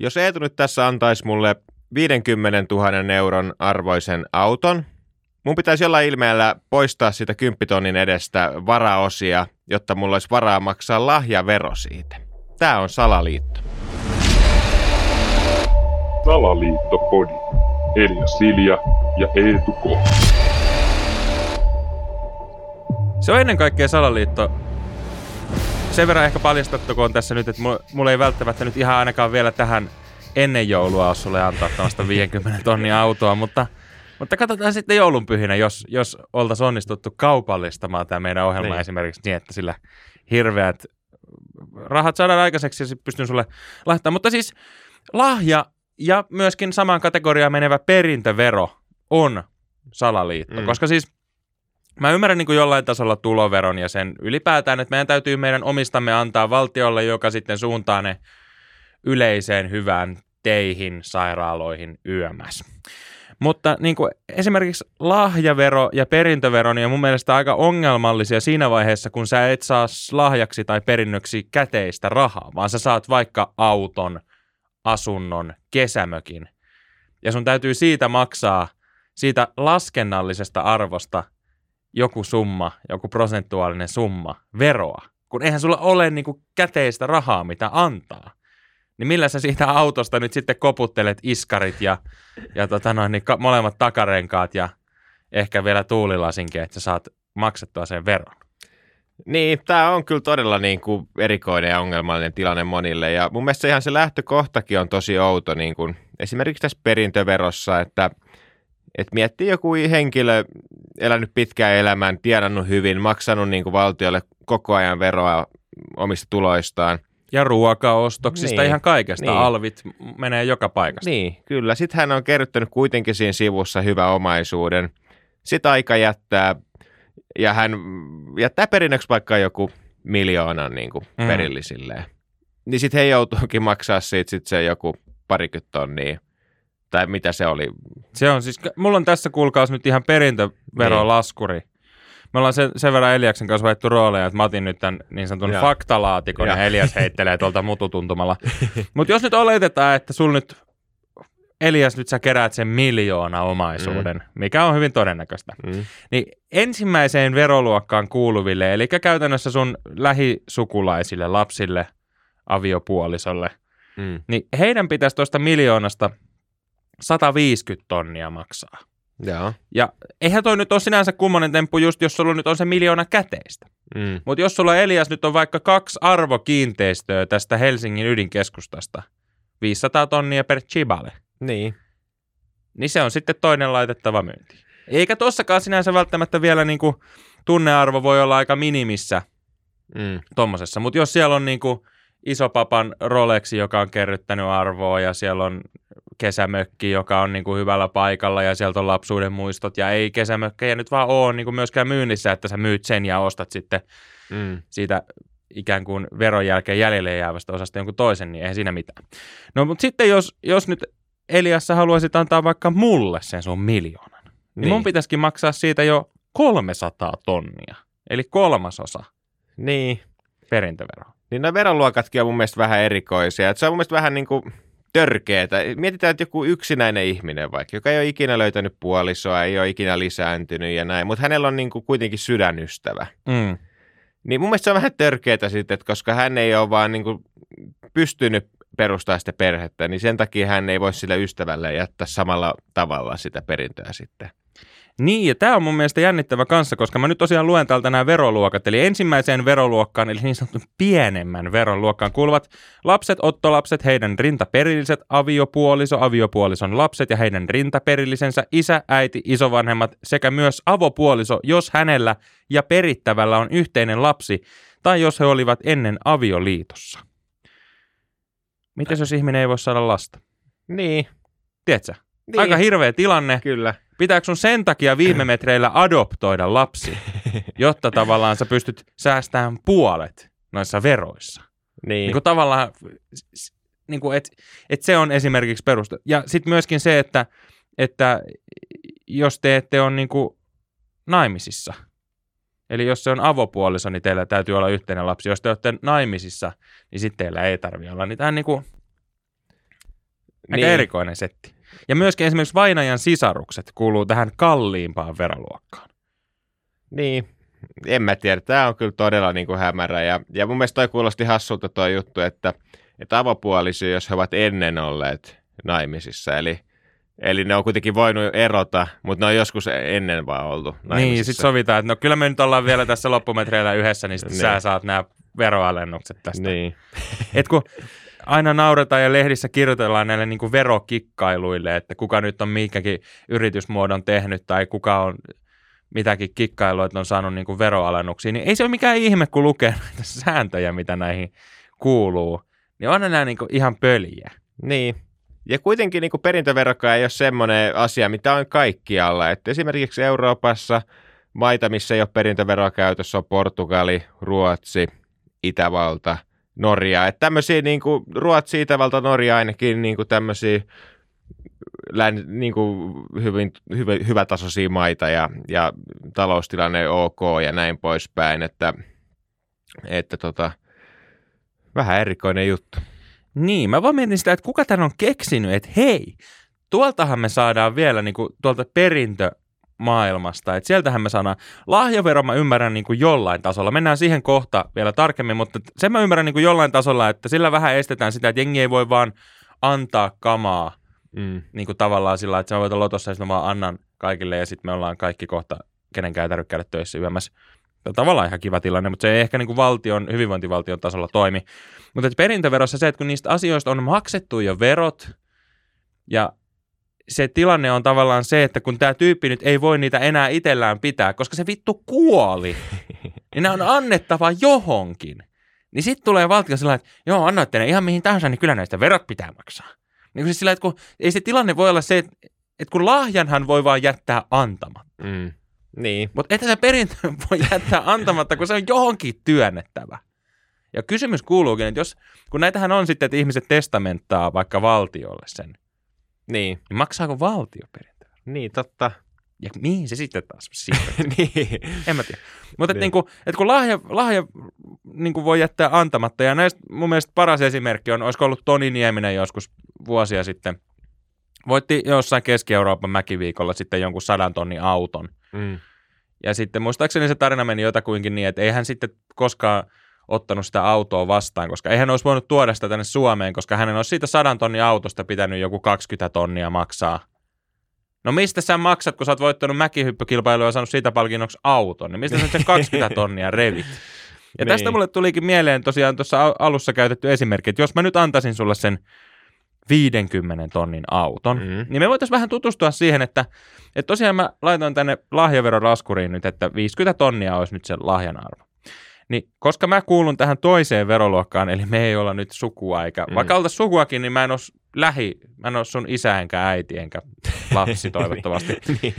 jos Eetu nyt tässä antaisi mulle 50 000 euron arvoisen auton, mun pitäisi jollain ilmeellä poistaa siitä kymppitonnin edestä varaosia, jotta mulla olisi varaa maksaa lahjavero siitä. Tämä on salaliitto. Salaliittopodi. Elia Silja ja Eetu K. Se on ennen kaikkea salaliitto. Sen verran ehkä paljastattakoon tässä nyt, että mulla ei välttämättä nyt ihan ainakaan vielä tähän ennen joulua ole sulle antaa tällaista 50 tonnia autoa, mutta, mutta katsotaan sitten joulunpyhinä, jos, jos oltaisiin onnistuttu kaupallistamaan tämä meidän ohjelma niin. esimerkiksi niin, että sillä hirveät rahat saadaan aikaiseksi ja sitten pystyn sulle laittamaan. Mutta siis lahja ja myöskin samaan kategoriaan menevä perintövero on salaliitto, mm. koska siis mä ymmärrän niin kuin jollain tasolla tuloveron ja sen ylipäätään, että meidän täytyy meidän omistamme antaa valtiolle, joka sitten suuntaa ne yleiseen hyvään teihin, sairaaloihin, yömäs. Mutta niin kuin esimerkiksi lahjavero ja perintövero niin on mun mielestä aika ongelmallisia siinä vaiheessa, kun sä et saa lahjaksi tai perinnöksi käteistä rahaa, vaan sä saat vaikka auton, asunnon, kesämökin. Ja sun täytyy siitä maksaa, siitä laskennallisesta arvosta joku summa, joku prosentuaalinen summa veroa. Kun eihän sulla ole niin kuin käteistä rahaa, mitä antaa niin millä sä siitä autosta nyt sitten koputtelet iskarit ja, ja tota noin, niin ka- molemmat takarenkaat ja ehkä vielä tuulilasinkin, että sä saat maksettua sen veron? Niin, tämä on kyllä todella niin kuin erikoinen ja ongelmallinen tilanne monille. Ja mun mielestä ihan se lähtökohtakin on tosi outo, niin kuin esimerkiksi tässä perintöverossa, että, että miettii joku henkilö elänyt pitkään elämän, tienannut hyvin, maksanut niin kuin valtiolle koko ajan veroa omista tuloistaan. Ja ruokaostoksista, niin, ihan kaikesta. Niin. Alvit menee joka paikasta. Niin, kyllä. Sitten hän on kerryttänyt kuitenkin siinä sivussa hyvä omaisuuden. Sitten aika jättää, ja hän jättää perinnöksi vaikka joku miljoonan niin kuin mm. perillisilleen. Niin sitten he joutuukin maksaa siitä sit se joku parikymmentä tonnia. Tai mitä se oli? Se on siis, mulla on tässä kuulkaas nyt ihan perintöverolaskuri. Niin me ollaan sen, sen verran Eliaksen kanssa vaihtu rooleja, että mä otin nyt tämän niin sanotun ja. faktalaatikon ja. ja Elias heittelee tuolta mututuntumalla. Mutta jos nyt oletetaan, että sul nyt Elias, nyt sä keräät sen miljoona omaisuuden, mm. mikä on hyvin todennäköistä. Mm. Niin ensimmäiseen veroluokkaan kuuluville, eli käytännössä sun lähisukulaisille, lapsille, aviopuolisolle, mm. niin heidän pitäisi tuosta miljoonasta 150 tonnia maksaa. Joo. Ja eihän toi nyt ole sinänsä kummonen temppu just, jos sulla nyt on se miljoona käteistä. Mm. Mutta jos sulla Elias nyt on vaikka kaksi arvokiinteistöä tästä Helsingin ydinkeskustasta, 500 tonnia per chibale. Niin. Niin se on sitten toinen laitettava myynti. Eikä tossakaan sinänsä välttämättä vielä niinku tunnearvo voi olla aika minimissä mm. tommosessa. Mutta jos siellä on niinku isopapan Rolexi, joka on kerryttänyt arvoa ja siellä on kesämökki, joka on niin kuin hyvällä paikalla ja sieltä on lapsuuden muistot ja ei kesämökkejä nyt vaan ole niin kuin myöskään myynnissä, että sä myyt sen ja ostat sitten mm. siitä ikään kuin veron jälkeen jäljelle jäävästä osasta jonkun toisen, niin eihän siinä mitään. No mutta sitten jos, jos nyt Elias sä haluaisit antaa vaikka mulle sen sun miljoonan, niin, niin mun pitäisikin maksaa siitä jo 300 tonnia, eli kolmasosa. Niin. Perintövero. Niin nämä veroluokatkin on mun mielestä vähän erikoisia. Että se on mun mielestä vähän niin kuin törkeetä. Mietitään, että joku yksinäinen ihminen vaikka, joka ei ole ikinä löytänyt puolisoa, ei ole ikinä lisääntynyt ja näin, mutta hänellä on niin kuin kuitenkin sydänystävä. Mm. Niin mun mielestä se on vähän törkeetä sitten, että koska hän ei ole vaan niin kuin pystynyt perustaa sitä perhettä, niin sen takia hän ei voi sille ystävälle jättää samalla tavalla sitä perintöä sitten. Niin, ja tämä on mun mielestä jännittävä kanssa, koska mä nyt tosiaan luen täältä nämä veroluokat. Eli ensimmäiseen veroluokkaan, eli niin sanotun pienemmän veroluokkaan kuuluvat lapset, ottolapset, heidän rintaperilliset, aviopuoliso, aviopuolison lapset ja heidän rintaperillisensä, isä, äiti, isovanhemmat sekä myös avopuoliso, jos hänellä ja perittävällä on yhteinen lapsi, tai jos he olivat ennen avioliitossa. Mitäs jos ihminen ei voi saada lasta? Niin. Tiedätkö? Niin. Aika hirveä tilanne. Kyllä. Pitääkö sun sen takia viime metreillä adoptoida lapsi, jotta tavallaan sä pystyt säästämään puolet noissa veroissa? Niin. niin kuin tavallaan, niin kuin et, et se on esimerkiksi peruste. Ja sitten myöskin se, että, että jos te ette ole niin kuin naimisissa, eli jos se on avopuoliso, niin teillä täytyy olla yhteinen lapsi. Jos te olette naimisissa, niin sitten teillä ei tarvitse olla. Niin tämä on niin kuin, Aika Niin. erikoinen setti. Ja myöskin esimerkiksi vainajan sisarukset kuuluu tähän kalliimpaan veroluokkaan. Niin, en mä tiedä. Tämä on kyllä todella niin kuin hämärä. Ja, ja mun mielestä toi kuulosti hassulta tuo juttu, että, että avopuolisia, jos he ovat ennen olleet naimisissa. Eli, eli ne on kuitenkin voinut erota, mutta ne on joskus ennen vaan oltu naimisissa. Niin, sitten sovitaan, että no kyllä me nyt ollaan vielä tässä loppumetreillä yhdessä, niin sitten Niin. sä saat nämä veroalennukset tästä. Niin, Et kun aina nauretaan ja lehdissä kirjoitellaan näille niin kuin verokikkailuille, että kuka nyt on mikäkin yritysmuodon tehnyt tai kuka on mitäkin kikkailua, että on saanut niin kuin veroalennuksia, niin ei se ole mikään ihme, kun lukee näitä sääntöjä, mitä näihin kuuluu. Niin on nämä niin kuin ihan pöliä. niin. Ja kuitenkin niin kuin perintöverokaan ei ole semmoinen asia, mitä on kaikkialla. Että esimerkiksi Euroopassa maita, missä ei ole perintöveroa käytössä, on Portugali, Ruotsi, Itävalta, Norja. Että tämmöisiä niin kuin Ruotsi, Itävalta, Norja ainakin niin kuin tämmöisiä län, niin kuin hyvin, hyvä, hyvätasoisia maita ja, ja taloustilanne ok ja näin poispäin, että, että tota, vähän erikoinen juttu. Niin, mä vaan mietin sitä, että kuka tän on keksinyt, että hei, tuoltahan me saadaan vielä niin kuin, tuolta perintömaailmasta, että sieltähän me saadaan, lahjavero mä ymmärrän niin kuin jollain tasolla, mennään siihen kohta vielä tarkemmin, mutta sen mä ymmärrän niin kuin jollain tasolla, että sillä vähän estetään sitä, että jengi ei voi vaan antaa kamaa Mm. niin kuin tavallaan sillä, että sä voit lotossa, ja sitten mä vaan annan kaikille, ja sitten me ollaan kaikki kohta, kenenkään ei tarvitse käydä töissä yömässä. Tavallaan ihan kiva tilanne, mutta se ei ehkä niin kuin valtion, hyvinvointivaltion tasolla toimi. Mutta että perintöverossa se, että kun niistä asioista on maksettu jo verot, ja se tilanne on tavallaan se, että kun tämä tyyppi nyt ei voi niitä enää itsellään pitää, koska se vittu kuoli, niin ne on annettava johonkin. Niin sitten tulee valtio sillä lailla, että joo, annoitte ne ihan mihin tahansa, niin kyllä näistä verot pitää maksaa. Niin kuin siis sillä, että kun, ei se tilanne voi olla se, että, että kun lahjanhan voi vaan jättää antamatta. Mm. Niin, Mutta että se perintö voi jättää antamatta, kun se on johonkin työnnettävä. Ja kysymys kuuluukin, että jos, kun näitähän on sitten, että ihmiset testamenttaa vaikka valtiolle sen, niin, niin maksaako valtio perintö? niin totta. Ja mihin se sitten taas niin. En mä tiedä. Mutta Niin. niin. niinku, et kun lahja, lahja niinku voi jättää antamatta, ja näistä mun mielestä paras esimerkki on, olisiko ollut Toni Nieminen joskus vuosia sitten, voitti jossain Keski-Euroopan mäkiviikolla sitten jonkun sadan tonnin auton. Mm. Ja sitten muistaakseni se tarina meni jotakuinkin niin, että ei hän sitten koskaan ottanut sitä autoa vastaan, koska eihän olisi voinut tuoda sitä tänne Suomeen, koska hänen olisi siitä sadan tonnin autosta pitänyt joku 20 tonnia maksaa. No mistä sä maksat, kun sä oot voittanut mäkihyppykilpailua ja saanut siitä palkinnoksi auton, niin mistä sä sen 20 tonnia revit? Ja tästä Niin. mulle tulikin mieleen tosiaan tuossa al- alussa käytetty esimerkki, että jos mä nyt antaisin sulle sen 50 tonnin auton, Mm. niin me voitaisiin vähän tutustua siihen, että, että tosiaan mä laitoin tänne lahjaveroraskuriin nyt, että 50 tonnia olisi nyt se lahjan arvo. Niin koska mä kuulun tähän toiseen veroluokkaan, eli me ei olla nyt sukua, eikä Mm. vaikka oltaisiin sukuakin, niin mä en ole lähi, mä en ole sun isä enkä äiti enkä lapsi toivottavasti. niin.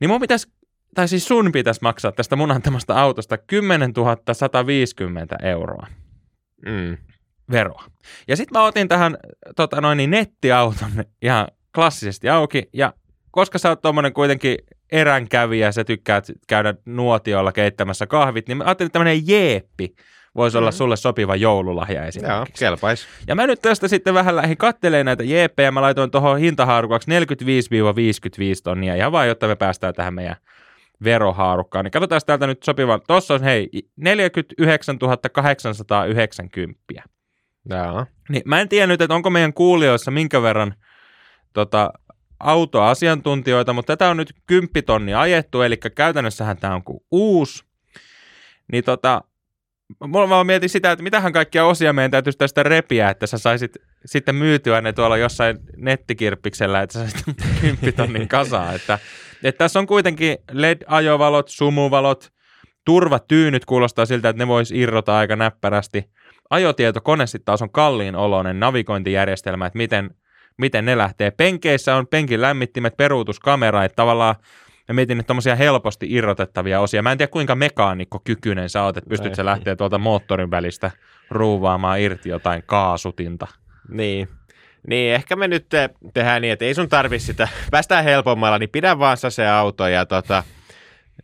Niin mun pitäisi, tai siis sun pitäisi maksaa tästä mun antamasta autosta 10 150 euroa Mm. veroa. Ja sitten mä otin tähän tota noin, niin nettiauton ihan klassisesti auki, ja koska sä oot tommonen kuitenkin eränkävijä, sä tykkäät käydä nuotiolla keittämässä kahvit, niin mä ajattelin, että tämmönen jeeppi voisi olla Mm. sulle sopiva joululahja Joo, esimerkiksi. kelpais. Ja mä nyt tästä sitten vähän lähdin katteleen näitä jeeppejä, mä laitoin tuohon hintahaarukaksi 45-55 tonnia, ihan vaan, jotta me päästään tähän meidän verohaarukkaan. Niin katsotaan täältä nyt sopivan. Tuossa on hei 49 890. Joo. Niin mä en tiedä nyt, että onko meidän kuulijoissa minkä verran tota, autoasiantuntijoita, mutta tätä on nyt 10 tonni ajettu, eli käytännössähän tämä on kuin uusi. Niin tota, mulla vaan mietin sitä, että mitähän kaikkia osia meidän täytyisi tästä repiä, että sä saisit sitten myytyä ne tuolla jossain nettikirppiksellä, että sä saisit 10 tonnin kasaan. Että, että tässä on kuitenkin LED-ajovalot, sumuvalot, turvatyynyt kuulostaa siltä, että ne vois irrota aika näppärästi. Ajotietokone sitten taas on kalliin oloinen navigointijärjestelmä, että miten, miten ne lähtee. Penkeissä on penkin lämmittimet, peruutuskamera, että tavallaan mä mietin nyt tommosia helposti irrotettavia osia. Mä en tiedä kuinka mekaanikkokykyinen sä oot, että pystyt sä lähteä tuolta moottorin välistä ruuvaamaan irti jotain kaasutinta. Niin. Niin, ehkä me nyt te- tehdään niin, että ei sun tarvi sitä, päästään helpommalla, niin pidä vaan se auto ja tota,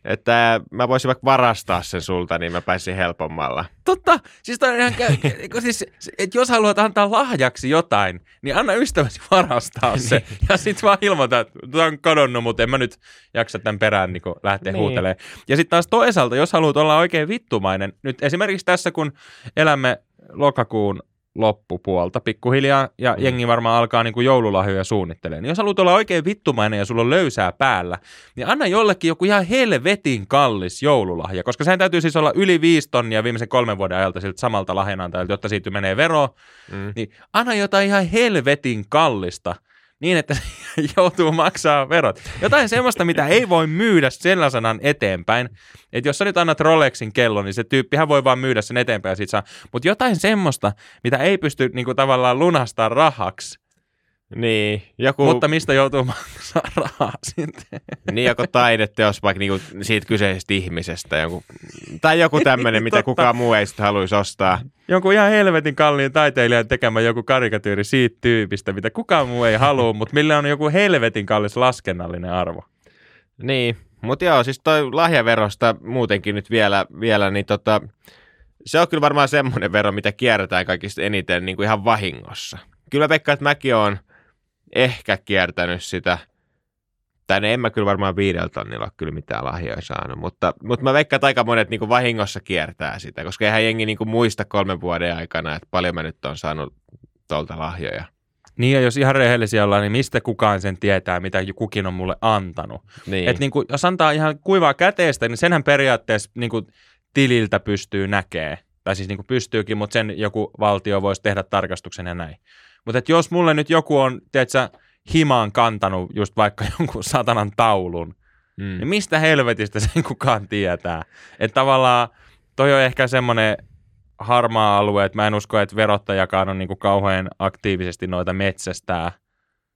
Että mä voisin vaikka varastaa sen sulta, niin mä pääsin helpommalla. Totta, siis toi on ihan, kä- kun siis, että jos haluat antaa lahjaksi jotain, niin anna ystäväsi varastaa se. ja sit vaan ilmoita, että tämä on kadonnut, mutta en mä nyt jaksa tämän perään niin lähteä Niin. huutelemaan. Ja sitten taas toisaalta, jos haluat olla oikein vittumainen, nyt esimerkiksi tässä kun elämme lokakuun loppupuolta pikkuhiljaa ja Mm. jengi varmaan alkaa niin kuin joululahjoja suunnittelemaan. Niin jos haluat olla oikein vittumainen ja sulla on löysää päällä, niin anna jollekin joku ihan helvetin kallis joululahja, koska sehän täytyy siis olla yli viisi tonnia viimeisen kolmen vuoden ajalta siltä samalta lahjanantajalta, jotta siitä menee vero, Mm. niin anna jotain ihan helvetin kallista niin, että joutuu maksaa verot. Jotain semmoista, mitä ei voi myydä sellaisenaan eteenpäin. Että jos sä nyt annat Rolexin kellon, niin se tyyppihän voi vaan myydä sen eteenpäin sit saa. Mutta jotain semmoista, mitä ei pysty niinku tavallaan lunastaa rahaksi, Niin, joku, mutta mistä joutuu maksaa rahaa sitten. niin joku taideteos vaikka niinku siitä kyseisestä ihmisestä. Joku, tai joku tämmöinen, mitä kukaan muu ei sitten haluaisi ostaa. Jonkun ihan helvetin kalliin taiteilijan tekemä joku karikatyyri siitä tyypistä, mitä kukaan muu ei halua, mutta millä on joku helvetin kallis laskennallinen arvo. Niin, mutta joo, siis toi lahjaverosta muutenkin nyt vielä, vielä niin tota, se on kyllä varmaan semmoinen vero, mitä kierretään kaikista eniten niin kuin ihan vahingossa. Kyllä mä veikkaan, että mäkin oon ehkä kiertänyt sitä, tai en mä kyllä varmaan viidellä tonnilla ole kyllä mitään lahjoja saanut, mutta, mutta mä veikkaan, että aika monet niin kuin vahingossa kiertää sitä, koska eihän jengi niin kuin muista kolmen vuoden aikana, että paljon mä nyt on saanut tuolta lahjoja. Niin ja jos ihan rehellisiä ollaan, niin mistä kukaan sen tietää, mitä kukin on mulle antanut. Niin, Et niin kuin, jos antaa ihan kuivaa käteistä, niin senhän periaatteessa niin kuin tililtä pystyy näkee. Tai siis niin kuin pystyykin, mutta sen joku valtio voisi tehdä tarkastuksen ja näin. Mutta jos mulle nyt joku on, tiedätkö, himaan kantanut just vaikka jonkun satanan taulun, mm. niin mistä helvetistä sen kukaan tietää? Että tavallaan toi on ehkä semmoinen harmaa alue, että mä en usko, että verottajakaan on niin kuin kauhean aktiivisesti noita metsästää.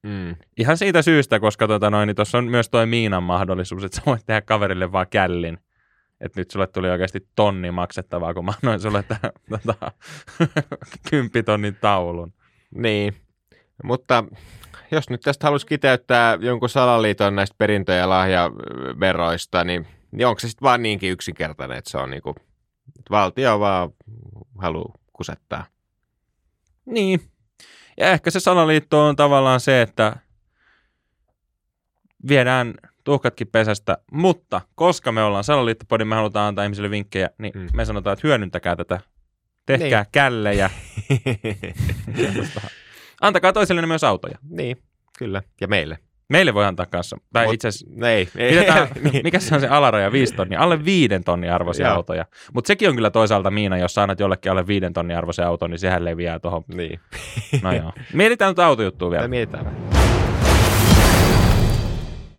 Mm. Ihan siitä syystä, koska tuota noin, niin tuossa on myös toi Miinan mahdollisuus, että sä voit tehdä kaverille vaan källin. Että nyt sulle tuli oikeasti tonni maksettavaa, kun mä annoin sulle tämän tota, kymppitonnin taulun. Niin, mutta jos nyt tästä haluaisi kiteyttää jonkun salaliiton näistä perintö- ja lahjaveroista, niin, niin onko se sitten vaan niinkin yksinkertainen, että se on niinku, että valtio vaan haluaa kusettaa. Niin. Ja ehkä se salaliitto on tavallaan se, että viedään tuhkatkin pesästä, mutta koska me ollaan salaliittopodi, me halutaan antaa ihmisille vinkkejä, niin mm. me sanotaan, että hyödyntäkää tätä. Tehkää niin. källejä. Ja Antakaa toisillenne myös autoja. niin, kyllä. Ja meille. Meille voi antaa kanssa. Tai Mut- itse asiassa, ei. ei pidetään, niin. mikä se on se alaraja, viisi tonnia? Alle viiden tonnin arvoisia Joo. autoja. Mutta sekin on kyllä toisaalta miina, jos sä annat jollekin alle viiden tonnin arvoisen auton, niin sehän leviää tuohon. niin. No joo. Mietitään nyt autojuttua vielä. Tai mietitään vähän.